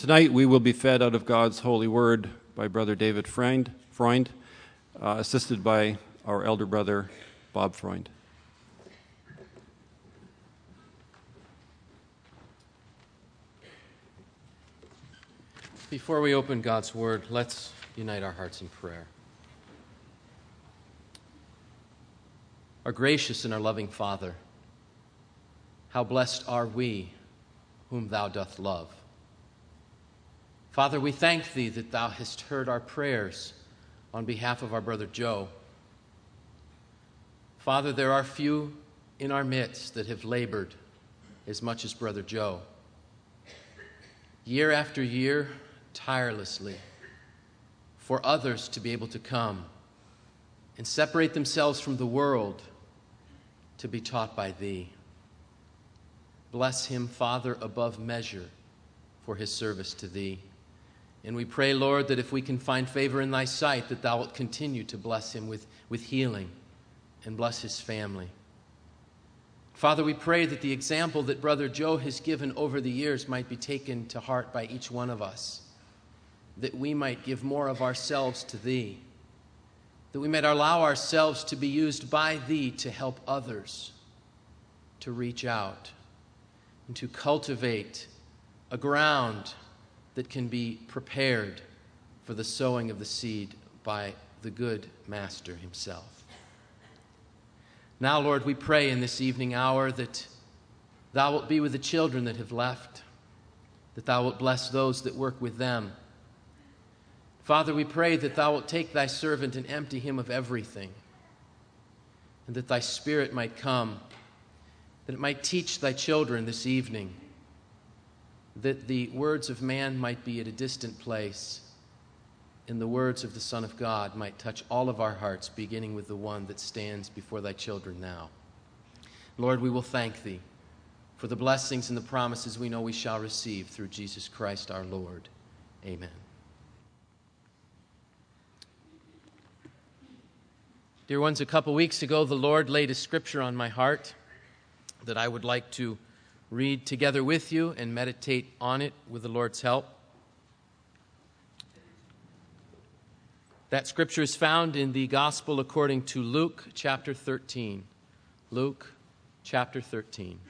tonight we will be fed out of God's holy word by Brother David Freund, Freund uh, assisted by our elder brother Bob Freund. Before we open God's word, let's unite our hearts in prayer. Our gracious and our loving Father, how blessed are we whom thou doth love. Father, we thank thee that thou hast heard our prayers on behalf of our brother Joe. Father, there are few in our midst that have labored as much as brother Joe. Year after year, tirelessly, for others to be able to come and separate themselves from the world to be taught by thee. Bless him, Father, above measure for his service to thee. And we pray, Lord, that if we can find favor in thy sight, that thou wilt continue to bless him with, with healing and bless his family. Father, we pray that the example that Brother Joe has given over the years might be taken to heart by each one of us, that we might give more of ourselves to thee, that we might allow ourselves to be used by thee to help others to reach out and to cultivate a ground that can be prepared for the sowing of the seed by the good Master Himself. Now, Lord, we pray in this evening hour that Thou wilt be with the children that have left, that Thou wilt bless those that work with them. Father, we pray that Thou wilt take Thy servant and empty him of everything, and that Thy Spirit might come, that it might teach Thy children this evening that the words of man might be at a distant place and the words of the Son of God might touch all of our hearts, beginning with the one that stands before thy children now. Lord, we will thank thee for the blessings and the promises we know we shall receive through Jesus Christ our Lord. Amen. Dear ones, a couple weeks ago, the Lord laid a scripture on my heart that I would like to read together with you and meditate on it with the Lord's help. That scripture is found in the Gospel according to Luke chapter 13. Luke chapter 13.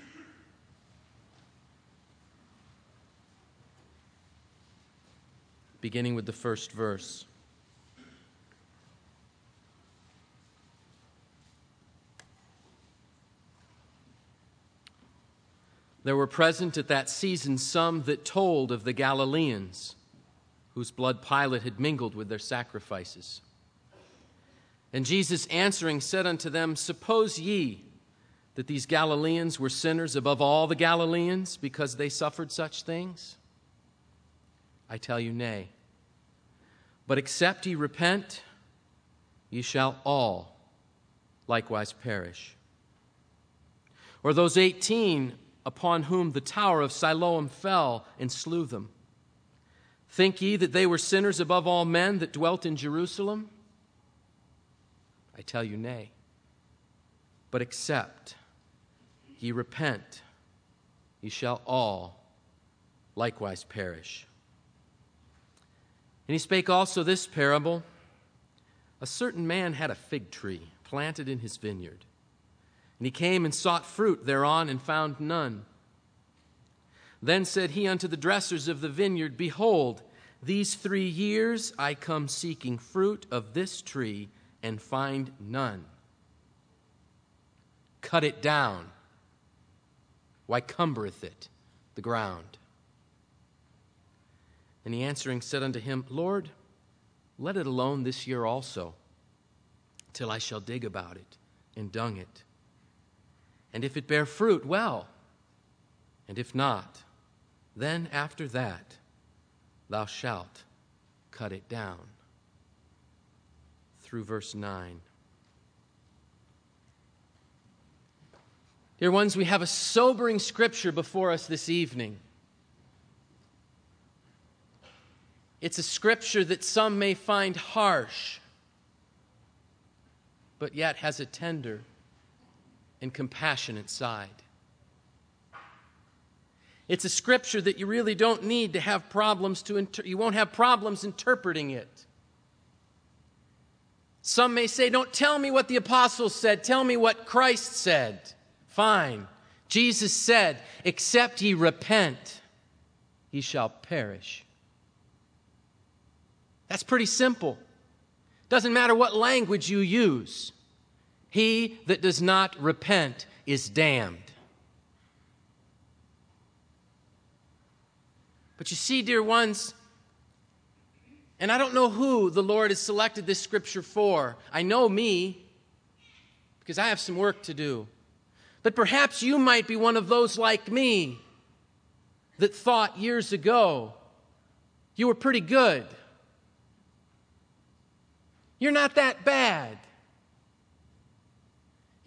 Beginning with the first verse. There were present at that season some that told of the Galileans, whose blood Pilate had mingled with their sacrifices. And Jesus answering said unto them, Suppose ye that these Galileans were sinners above all the Galileans because they suffered such things? I tell you, nay. But except ye repent, ye shall all likewise perish. Or those eighteen upon whom the tower of Siloam fell and slew them. Think ye that they were sinners above all men that dwelt in Jerusalem? I tell you, nay. But except ye repent, ye shall all likewise perish. And he spake also this parable A certain man had a fig tree planted in his vineyard and he came and sought fruit thereon and found none. Then said he unto the dressers of the vineyard, Behold, these three years I come seeking fruit of this tree and find none. Cut it down. Why cumbereth it the ground? And he answering said unto him, Lord, let it alone this year also, till I shall dig about it and dung it. And if it bear fruit, well. And if not, then after that thou shalt cut it down. Through verse 9. Dear ones, we have a sobering scripture before us this evening. It's a scripture that some may find harsh, but yet has a tender and compassionate side. It's a scripture that you really don't need to have problems to inter- you won't have problems interpreting it. Some may say, Don't tell me what the apostles said, tell me what Christ said. Fine. Jesus said, Except ye repent, ye shall perish. That's pretty simple. Doesn't matter what language you use. He that does not repent is damned. But you see, dear ones, and I don't know who the Lord has selected this scripture for. I know me, because I have some work to do. But perhaps you might be one of those like me that thought years ago you were pretty good. You're not that bad.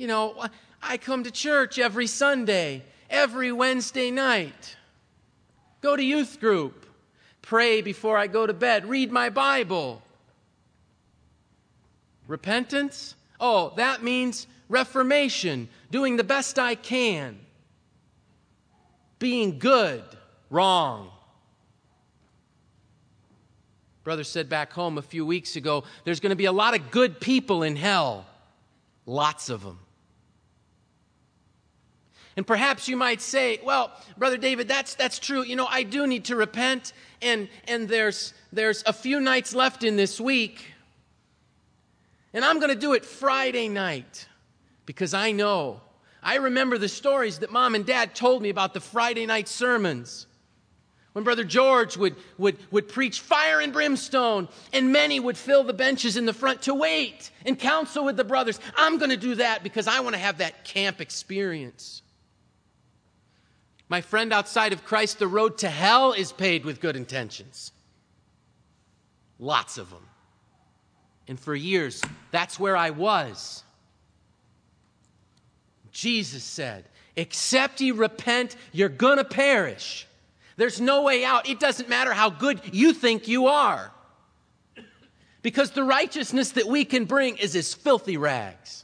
You know, I come to church every Sunday, every Wednesday night, go to youth group, pray before I go to bed, read my Bible. Repentance? Oh, that means reformation, doing the best I can, being good, wrong. Brother said back home a few weeks ago there's going to be a lot of good people in hell, lots of them. And perhaps you might say, well, Brother David, that's, that's true. You know, I do need to repent, and, and there's, there's a few nights left in this week, and I'm going to do it Friday night because I know. I remember the stories that mom and dad told me about the Friday night sermons. When Brother George would, would, would preach fire and brimstone, and many would fill the benches in the front to wait and counsel with the brothers. I'm going to do that because I want to have that camp experience. My friend, outside of Christ, the road to hell is paved with good intentions. Lots of them. And for years, that's where I was. Jesus said, Except ye repent, you're going to perish. There's no way out. It doesn't matter how good you think you are. Because the righteousness that we can bring is as filthy rags.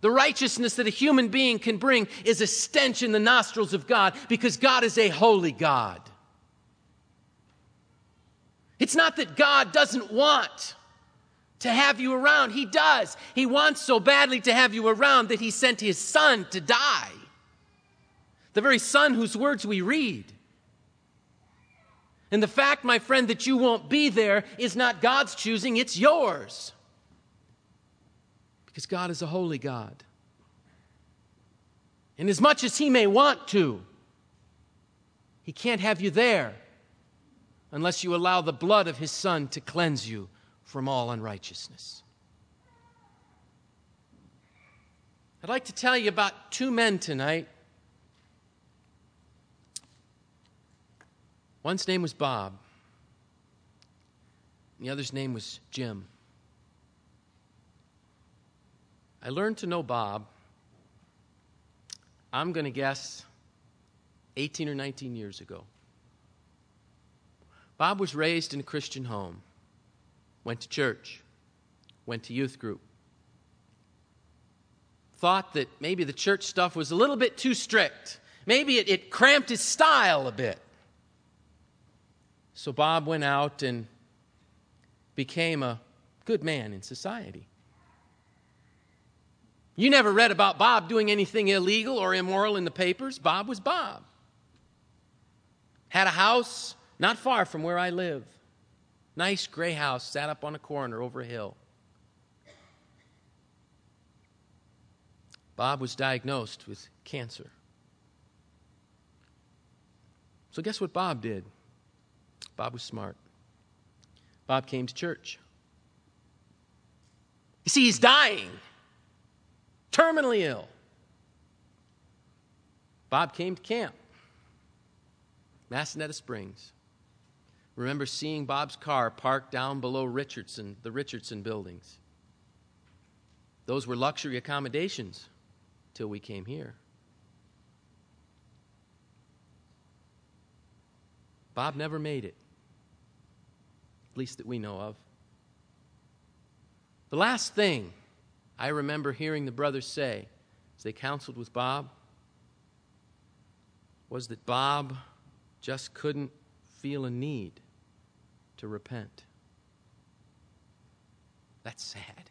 The righteousness that a human being can bring is a stench in the nostrils of God because God is a holy God. It's not that God doesn't want to have you around. He does. He wants so badly to have you around that He sent His Son to die the very Son whose words we read. And the fact, my friend, that you won't be there is not God's choosing, it's yours. Because God is a holy God. And as much as He may want to, He can't have you there unless you allow the blood of His Son to cleanse you from all unrighteousness. I'd like to tell you about two men tonight One's name was Bob, the other's name was Jim. I learned to know Bob, I'm going to guess 18 or 19 years ago. Bob was raised in a Christian home, went to church, went to youth group. Thought that maybe the church stuff was a little bit too strict. Maybe it, it cramped his style a bit. So Bob went out and became a good man in society. You never read about Bob doing anything illegal or immoral in the papers. Bob was Bob. Had a house not far from where I live. Nice gray house, sat up on a corner over a hill. Bob was diagnosed with cancer. So, guess what Bob did? Bob was smart. Bob came to church. You see, he's dying, terminally ill. Bob came to camp, Massanetta Springs. Remember seeing Bob's car parked down below Richardson, the Richardson buildings. Those were luxury accommodations till we came here. Bob never made it at least that we know of. The last thing I remember hearing the brothers say as they counseled with Bob was that Bob just couldn't feel a need to repent. That's sad.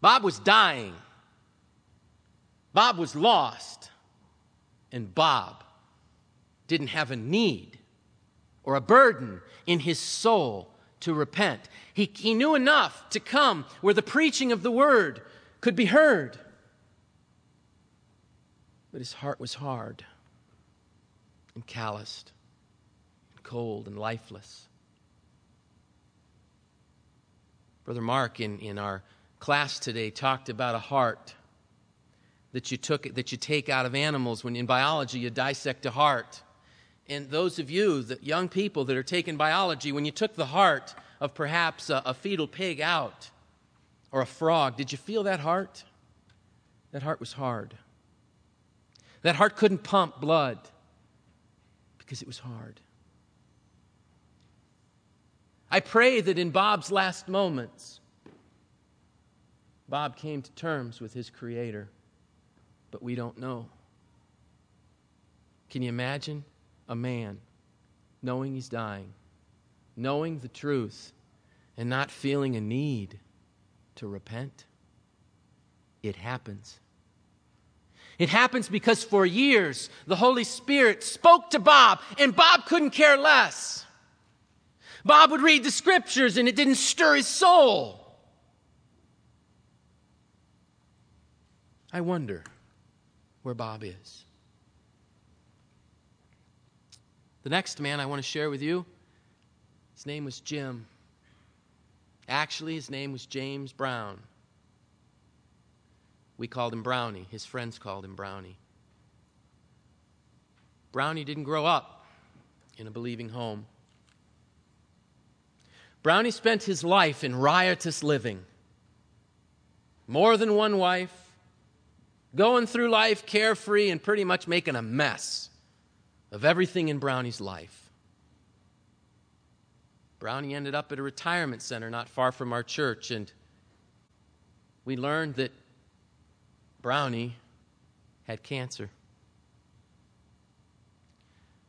Bob was dying. Bob was lost. And Bob didn't have a need or a burden in his soul to repent. He, he knew enough to come where the preaching of the word could be heard. But his heart was hard and calloused and cold and lifeless. Brother Mark, in, in our class today, talked about a heart that you, took, that you take out of animals. When in biology you dissect a heart. And those of you, the young people that are taking biology, when you took the heart of perhaps a, a fetal pig out or a frog, did you feel that heart? That heart was hard. That heart couldn't pump blood because it was hard. I pray that in Bob's last moments, Bob came to terms with his Creator but we don't know. Can you imagine a man knowing he's dying, knowing the truth, and not feeling a need to repent? It happens. It happens because for years the Holy Spirit spoke to Bob, and Bob couldn't care less. Bob would read the scriptures, and it didn't stir his soul. I wonder where Bob is. The next man I want to share with you, his name was Jim. Actually, his name was James Brown. We called him Brownie. His friends called him Brownie. Brownie didn't grow up in a believing home. Brownie spent his life in riotous living. More than one wife, going through life carefree and pretty much making a mess of everything in Brownie's life. Brownie ended up at a retirement center not far from our church, and we learned that Brownie had cancer.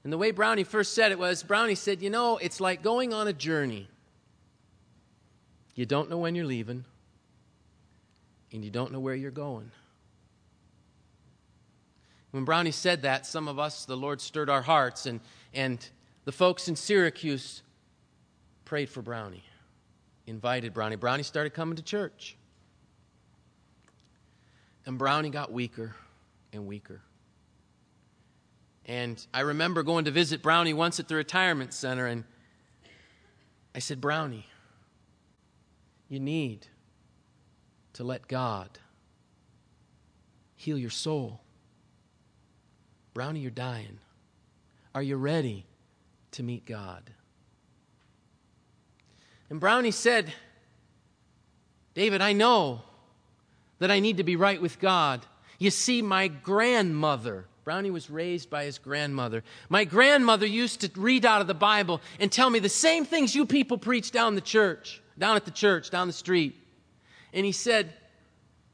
And the way Brownie first said it was Brownie said, You know, it's like going on a journey. You don't know when you're leaving, and you don't know where you're going. When Brownie said that, some of us, the Lord stirred our hearts, and, and the folks in Syracuse prayed for Brownie, invited Brownie. Brownie started coming to church. And Brownie got weaker and weaker. And I remember going to visit Brownie once at the retirement center, and I said, Brownie, you need to let God heal your soul. Brownie, you're dying. Are you ready to meet God? And Brownie said, David, I know that I need to be right with God. You see, my grandmother, Brownie was raised by his grandmother. My grandmother used to read out of the Bible and tell me the same things you people preach down the church, down at the church, down the street. And he said,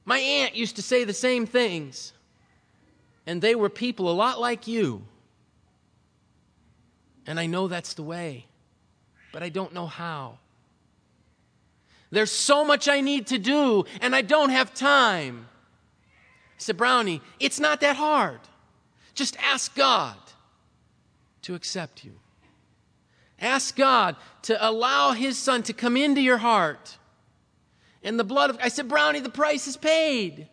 My aunt used to say the same things and they were people a lot like you. And I know that's the way, but I don't know how. There's so much I need to do, and I don't have time. I said, Brownie, it's not that hard. Just ask God to accept you. Ask God to allow His Son to come into your heart. And the blood of, I said, Brownie, the price is paid.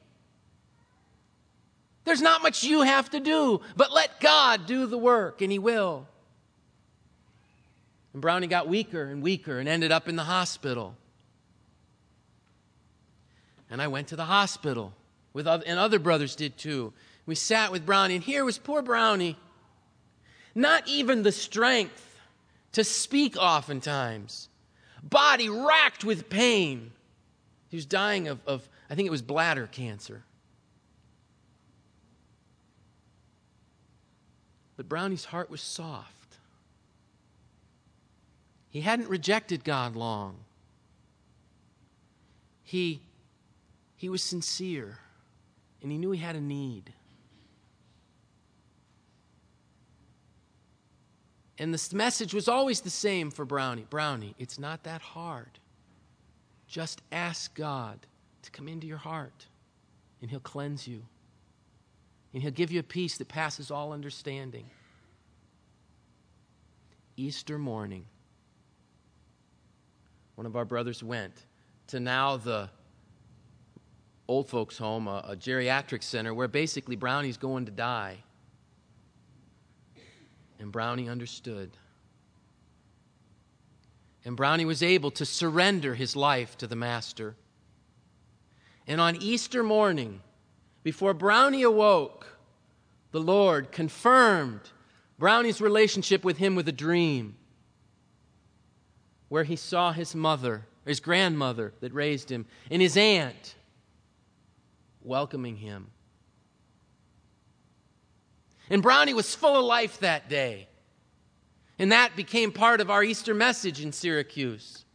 There's not much you have to do, but let God do the work, and He will. And Brownie got weaker and weaker and ended up in the hospital. And I went to the hospital, with other, and other brothers did too. We sat with Brownie, and here was poor Brownie. Not even the strength to speak oftentimes, body racked with pain. He was dying of, of I think it was bladder cancer. But Brownie's heart was soft. He hadn't rejected God long. He, he was sincere, and he knew he had a need. And the message was always the same for Brownie Brownie, it's not that hard. Just ask God to come into your heart, and He'll cleanse you. And He'll give you a peace that passes all understanding. Easter morning, one of our brothers went to now the old folks' home, a, a geriatric center, where basically Brownie's going to die. And Brownie understood. And Brownie was able to surrender his life to the Master. And on Easter morning, before Brownie awoke, the Lord confirmed Brownie's relationship with him with a dream where he saw his mother, his grandmother that raised him, and his aunt welcoming him. And Brownie was full of life that day. And that became part of our Easter message in Syracuse.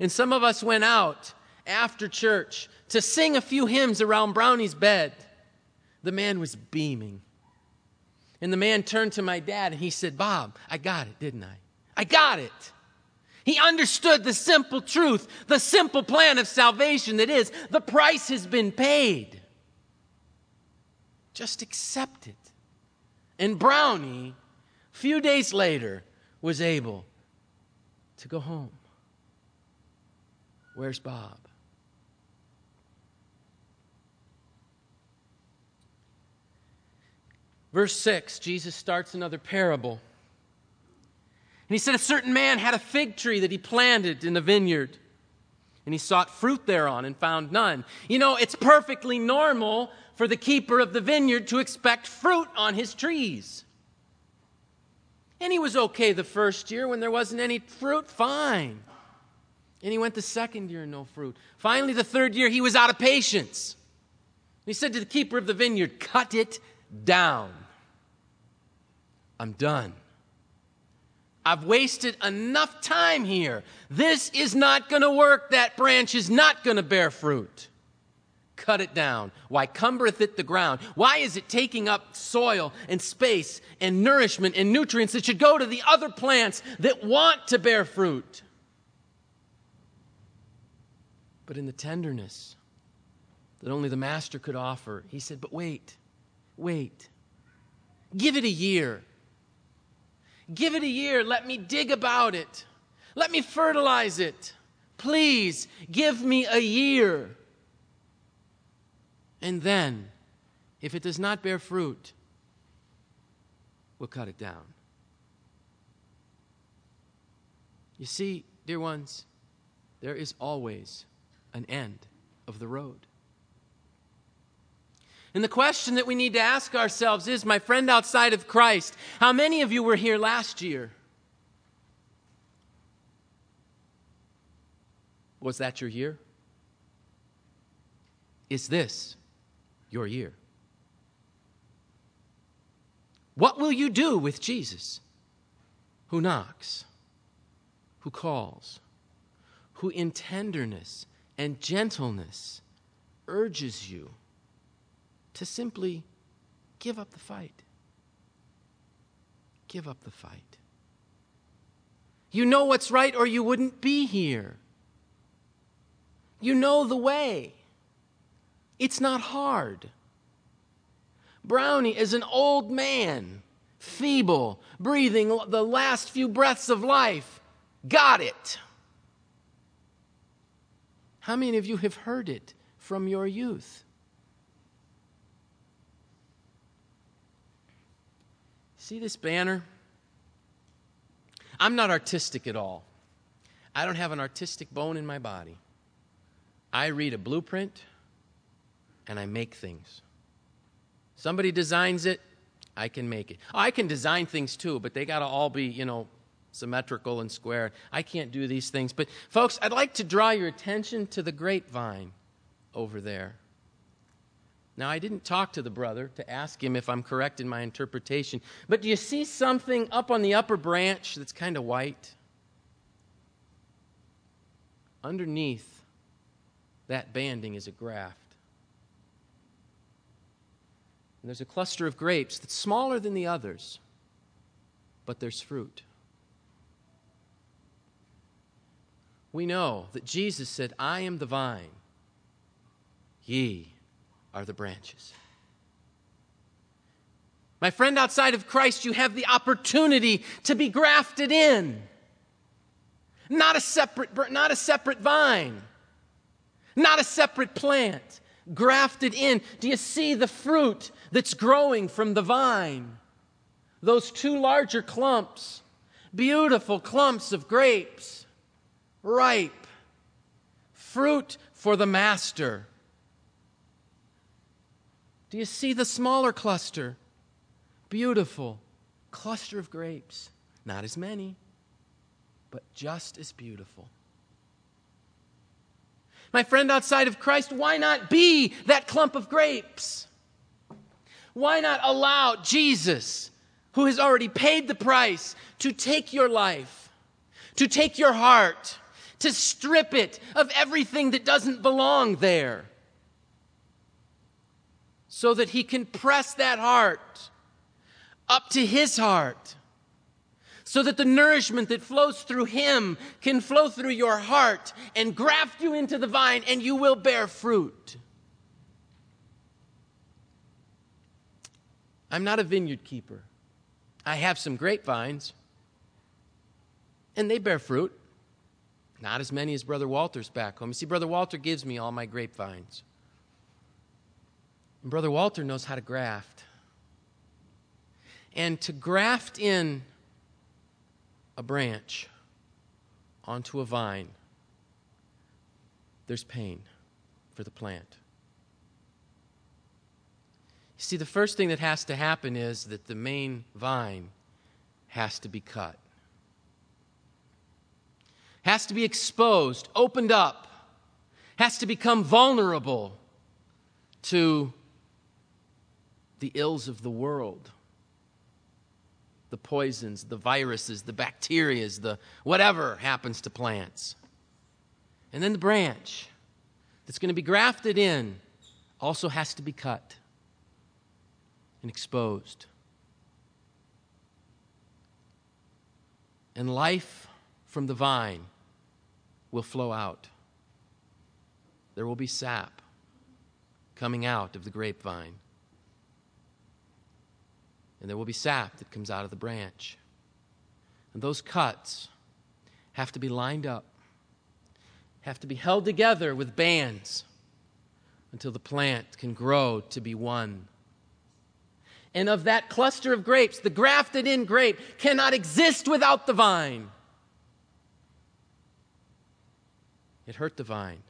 And some of us went out after church to sing a few hymns around Brownie's bed. The man was beaming. And the man turned to my dad and he said, Bob, I got it, didn't I? I got it. He understood the simple truth, the simple plan of salvation that is, the price has been paid. Just accept it. And Brownie, a few days later, was able to go home. Where's Bob? Verse 6, Jesus starts another parable. And he said, A certain man had a fig tree that he planted in a vineyard, and he sought fruit thereon and found none. You know, it's perfectly normal for the keeper of the vineyard to expect fruit on his trees. And he was okay the first year when there wasn't any fruit, fine. And he went the second year, and no fruit. Finally, the third year, he was out of patience. He said to the keeper of the vineyard, Cut it down. I'm done. I've wasted enough time here. This is not going to work. That branch is not going to bear fruit cut it down? Why cumbereth it the ground? Why is it taking up soil and space and nourishment and nutrients that should go to the other plants that want to bear fruit? But in the tenderness that only the master could offer, he said, But wait, wait. Give it a year. Give it a year. Let me dig about it. Let me fertilize it. Please give me a year. And then, if it does not bear fruit, we'll cut it down. You see, dear ones, there is always an end of the road. And the question that we need to ask ourselves is my friend outside of Christ, how many of you were here last year? Was that your year? Is this your year. What will you do with Jesus who knocks, who calls, who in tenderness and gentleness urges you to simply give up the fight? Give up the fight. You know what's right, or you wouldn't be here. You know the way. It's not hard. Brownie is an old man, feeble, breathing the last few breaths of life. Got it. How many of you have heard it from your youth? See this banner? I'm not artistic at all. I don't have an artistic bone in my body. I read a blueprint and I make things. Somebody designs it, I can make it. Oh, I can design things too, but they got to all be, you know, symmetrical and square. I can't do these things. But, folks, I'd like to draw your attention to the grapevine over there. Now, I didn't talk to the brother to ask him if I'm correct in my interpretation, but do you see something up on the upper branch that's kind of white? Underneath that banding is a graft. And there's a cluster of grapes that's smaller than the others, but there's fruit. We know that Jesus said, I am the vine, ye are the branches. My friend, outside of Christ, you have the opportunity to be grafted in. Not a separate, not a separate vine, not a separate plant, grafted in. Do you see the fruit that's growing from the vine? Those two larger clumps, beautiful clumps of grapes, ripe, fruit for the master. Do you see the smaller cluster? Beautiful cluster of grapes. Not as many, but just as beautiful. My friend, outside of Christ, why not be that clump of grapes? Why not allow Jesus, who has already paid the price, to take your life, to take your heart, to strip it of everything that doesn't belong there, so that he can press that heart up to his heart so that the nourishment that flows through him can flow through your heart and graft you into the vine and you will bear fruit. I'm not a vineyard keeper. I have some grapevines and they bear fruit. Not as many as Brother Walter's back home. You see, Brother Walter gives me all my grapevines. And Brother Walter knows how to graft and to graft in a branch onto a vine, there's pain for the plant. You see, the first thing that has to happen is that the main vine has to be cut, has to be exposed, opened up, has to become vulnerable to the ills of the world the poisons, the viruses, the bacterias, the whatever happens to plants. And then the branch that's going to be grafted in also has to be cut and exposed. And life from the vine will flow out. There will be sap coming out of the grapevine and there will be sap that comes out of the branch. And those cuts have to be lined up, have to be held together with bands until the plant can grow to be one. And of that cluster of grapes, the grafted in grape cannot exist without the vine. It hurt the vine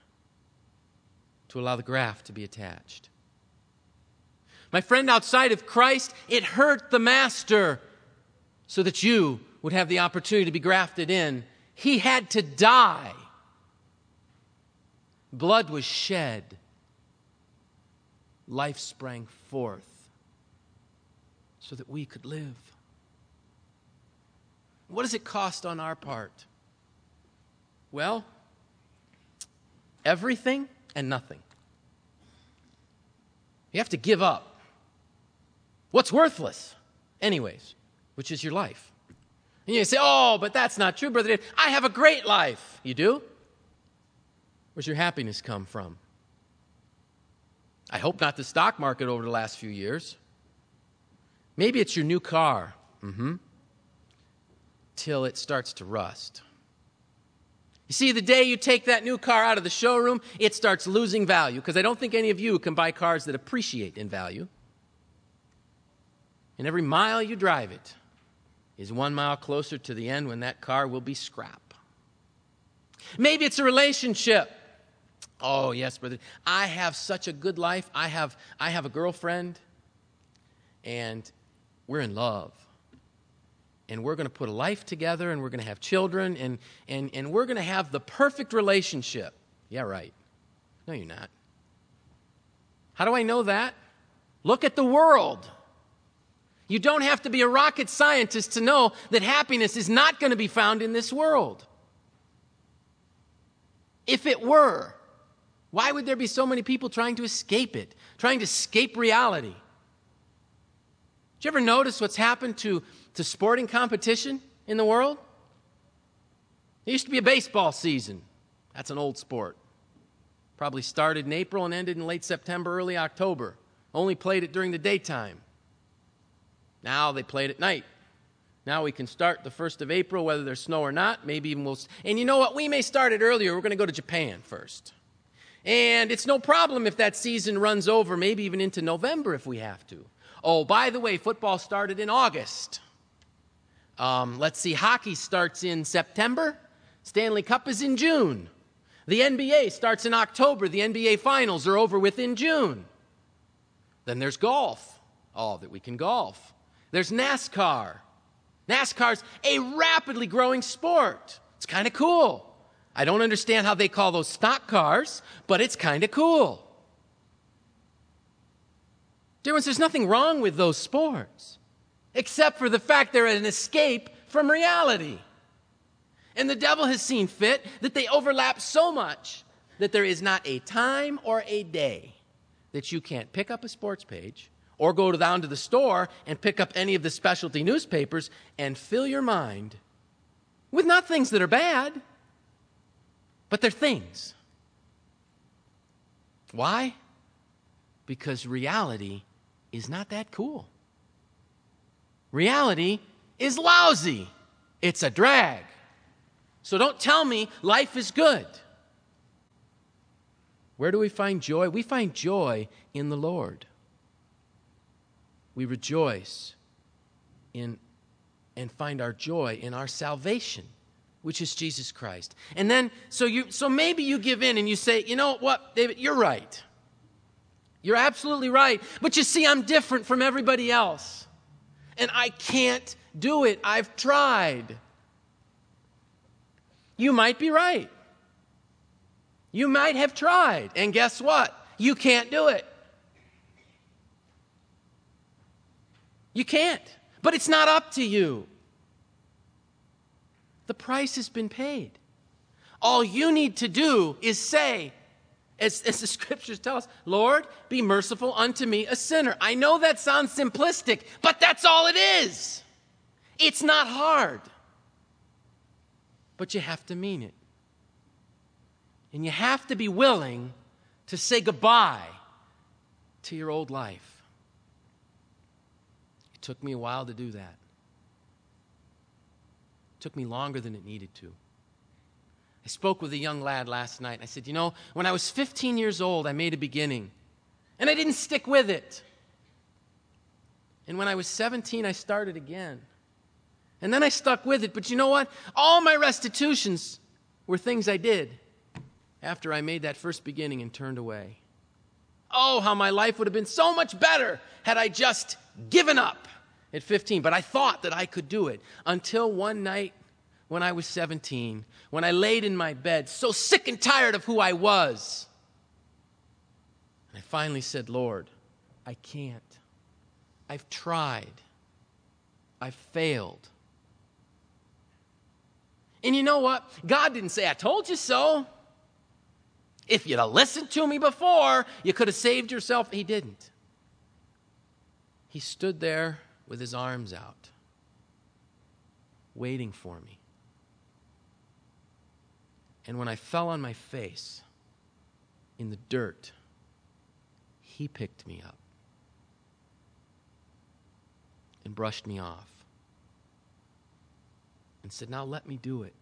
to allow the graft to be attached. My friend, outside of Christ, it hurt the master so that you would have the opportunity to be grafted in. He had to die. Blood was shed. Life sprang forth so that we could live. What does it cost on our part? Well, everything and nothing. You have to give up What's worthless? Anyways, which is your life. And you say, oh, but that's not true, Brother Dave. I have a great life. You do? Where's your happiness come from? I hope not the stock market over the last few years. Maybe it's your new car. Mm-hmm. Till it starts to rust. You see, the day you take that new car out of the showroom, it starts losing value because I don't think any of you can buy cars that appreciate in value. And every mile you drive it is one mile closer to the end when that car will be scrap. Maybe it's a relationship. Oh, yes, brother. I have such a good life. I have, I have a girlfriend, and we're in love. And we're going to put a life together, and we're going to have children, and, and, and we're going to have the perfect relationship. Yeah, right. No, you're not. How do I know that? Look at the world. You don't have to be a rocket scientist to know that happiness is not going to be found in this world. If it were, why would there be so many people trying to escape it, trying to escape reality? Did you ever notice what's happened to, to sporting competition in the world? There used to be a baseball season. That's an old sport. Probably started in April and ended in late September, early October. Only played it during the daytime. Now they play it at night. Now we can start the 1st of April, whether there's snow or not. Maybe even we'll. And you know what? We may start it earlier. We're going to go to Japan first. And it's no problem if that season runs over, maybe even into November if we have to. Oh, by the way, football started in August. Um, let's see, hockey starts in September. Stanley Cup is in June. The NBA starts in October. The NBA finals are over within June. Then there's golf. Oh, that we can golf. There's NASCAR. NASCAR's a rapidly growing sport. It's kind of cool. I don't understand how they call those stock cars, but it's kind of cool. Dear ones, there's nothing wrong with those sports, except for the fact they're an escape from reality. And the devil has seen fit that they overlap so much that there is not a time or a day that you can't pick up a sports page or go down to the store and pick up any of the specialty newspapers and fill your mind with not things that are bad, but they're things. Why? Because reality is not that cool. Reality is lousy, it's a drag. So don't tell me life is good. Where do we find joy? We find joy in the Lord. We rejoice in and find our joy in our salvation, which is Jesus Christ. And then so you so maybe you give in and you say, "You know what, David, you're right. You're absolutely right. But you see I'm different from everybody else. And I can't do it. I've tried." You might be right. You might have tried, and guess what? You can't do it. You can't. But it's not up to you. The price has been paid. All you need to do is say, as, as, the scriptures tell us, Lord, be merciful unto me, a sinner. I know that sounds simplistic, but that's all it is. It's not hard but you have to mean it. And you have to be willing to say goodbye to your old life. It took me a while to do that. It took me longer than it needed to. I spoke with a young lad last night. and I said, You know, when I was 15 years old, I made a beginning, and I didn't stick with it. And when I was 17, I started again. And then I stuck with it. But you know what? All my restitutions were things I did after I made that first beginning and turned away. Oh, how my life would have been so much better had I just given up at 15. But I thought that I could do it until one night when I was 17, when I laid in my bed, so sick and tired of who I was. And I finally said, Lord, I can't. I've tried. I've failed. And you know what? God didn't say, I told you so. If you'd have listened to me before, you could have saved yourself. He didn't. He stood there with his arms out, waiting for me. And when I fell on my face in the dirt, he picked me up and brushed me off and said, Now let me do it.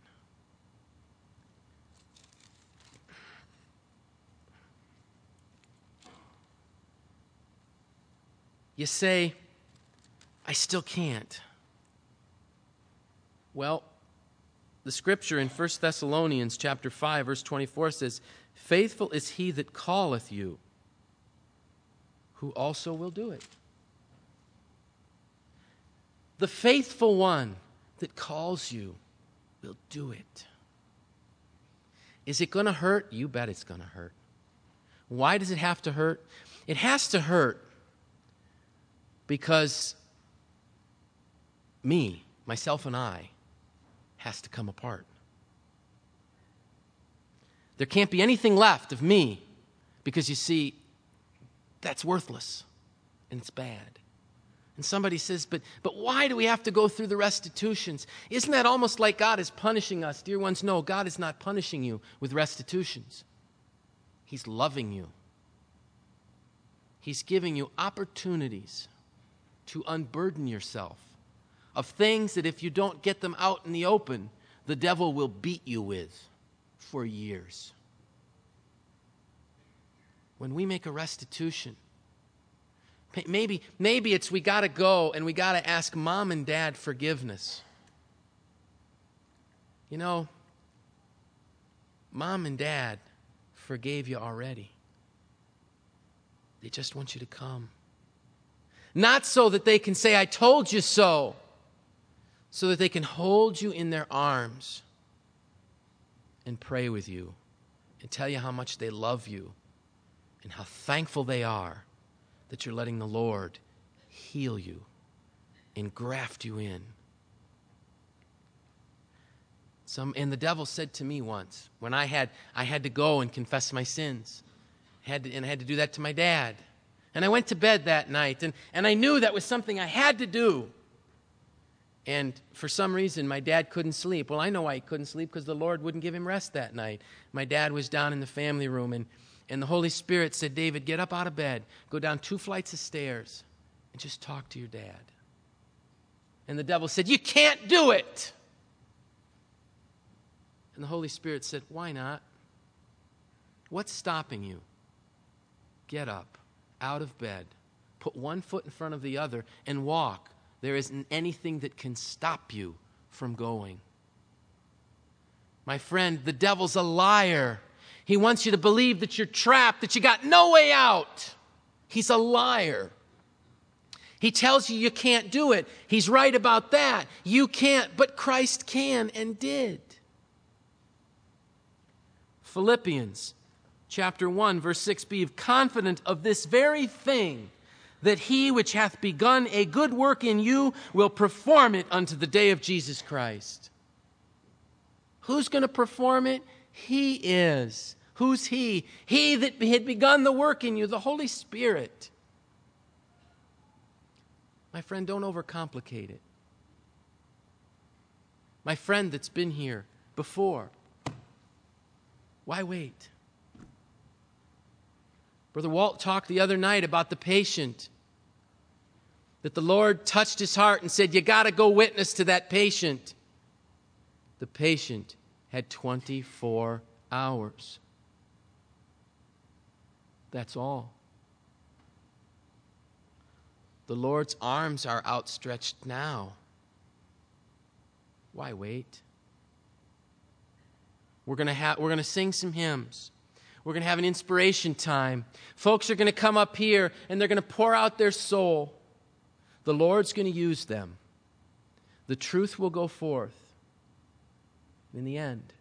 You say, I still can't. Well, the scripture in 1 Thessalonians chapter 5 verse 24 says, "Faithful is he that calleth you, who also will do it." The faithful one that calls you will do it. Is it going to hurt? You bet it's going to hurt. Why does it have to hurt? It has to hurt because me, myself, and I has to come apart. There can't be anything left of me because you see, that's worthless and it's bad. And somebody says, but, but why do we have to go through the restitutions? Isn't that almost like God is punishing us? Dear ones, no, God is not punishing you with restitutions. He's loving you. He's giving you opportunities to unburden yourself of things that if you don't get them out in the open, the devil will beat you with for years. When we make a restitution, Maybe, maybe it's we got to go and we got to ask mom and dad forgiveness. You know, mom and dad forgave you already. They just want you to come. Not so that they can say, I told you so, so that they can hold you in their arms and pray with you and tell you how much they love you and how thankful they are that you're letting the Lord heal you and graft you in. Some, and the devil said to me once when I had, I had to go and confess my sins, had to, and I had to do that to my dad. And I went to bed that night, and, and I knew that was something I had to do. And for some reason, my dad couldn't sleep. Well, I know why he couldn't sleep because the Lord wouldn't give him rest that night. My dad was down in the family room, and, and the Holy Spirit said, David, get up out of bed, go down two flights of stairs, and just talk to your dad. And the devil said, You can't do it. And the Holy Spirit said, Why not? What's stopping you? Get up, out of bed, put one foot in front of the other, and walk. There isn't anything that can stop you from going. My friend, the devil's a liar. He wants you to believe that you're trapped, that you got no way out. He's a liar. He tells you you can't do it. He's right about that. You can't, but Christ can and did. Philippians chapter 1 verse 6 be confident of this very thing that he which hath begun a good work in you will perform it unto the day of Jesus Christ. Who's going to perform it? He is. Who's He? He that had begun the work in you, the Holy Spirit. My friend, don't overcomplicate it. My friend that's been here before, why wait? Brother Walt talked the other night about the patient. That the Lord touched his heart and said, You got to go witness to that patient. The patient had 24 hours. That's all. The Lord's arms are outstretched now. Why wait? We're going to have we're going to sing some hymns. We're going to have an inspiration time. Folks are going to come up here and they're going to pour out their soul. The Lord's going to use them. The truth will go forth in the end.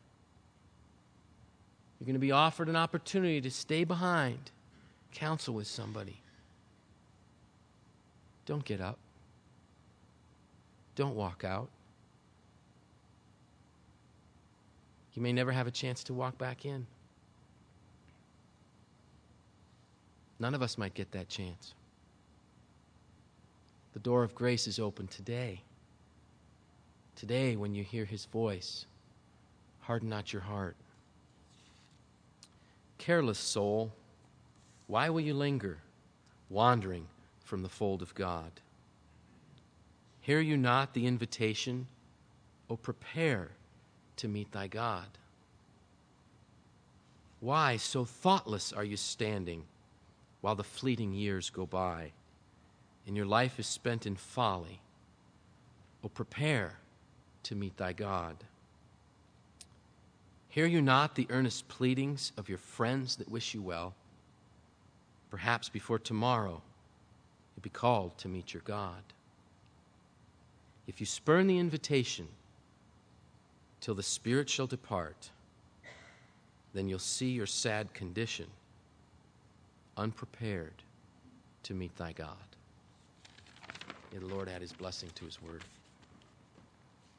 You're going to be offered an opportunity to stay behind counsel with somebody. Don't get up. Don't walk out. You may never have a chance to walk back in. None of us might get that chance. The door of grace is open today. Today, when you hear his voice, harden not your heart. Careless soul. Why will you linger, wandering from the fold of God? Hear you not the invitation? Oh, prepare to meet thy God. Why so thoughtless are you standing while the fleeting years go by, and your life is spent in folly? Oh, prepare to meet thy God. Hear you not the earnest pleadings of your friends that wish you well? Perhaps before tomorrow, you'll be called to meet your God. If you spurn the invitation till the Spirit shall depart, then you'll see your sad condition, unprepared to meet thy God. May the Lord add his blessing to his word.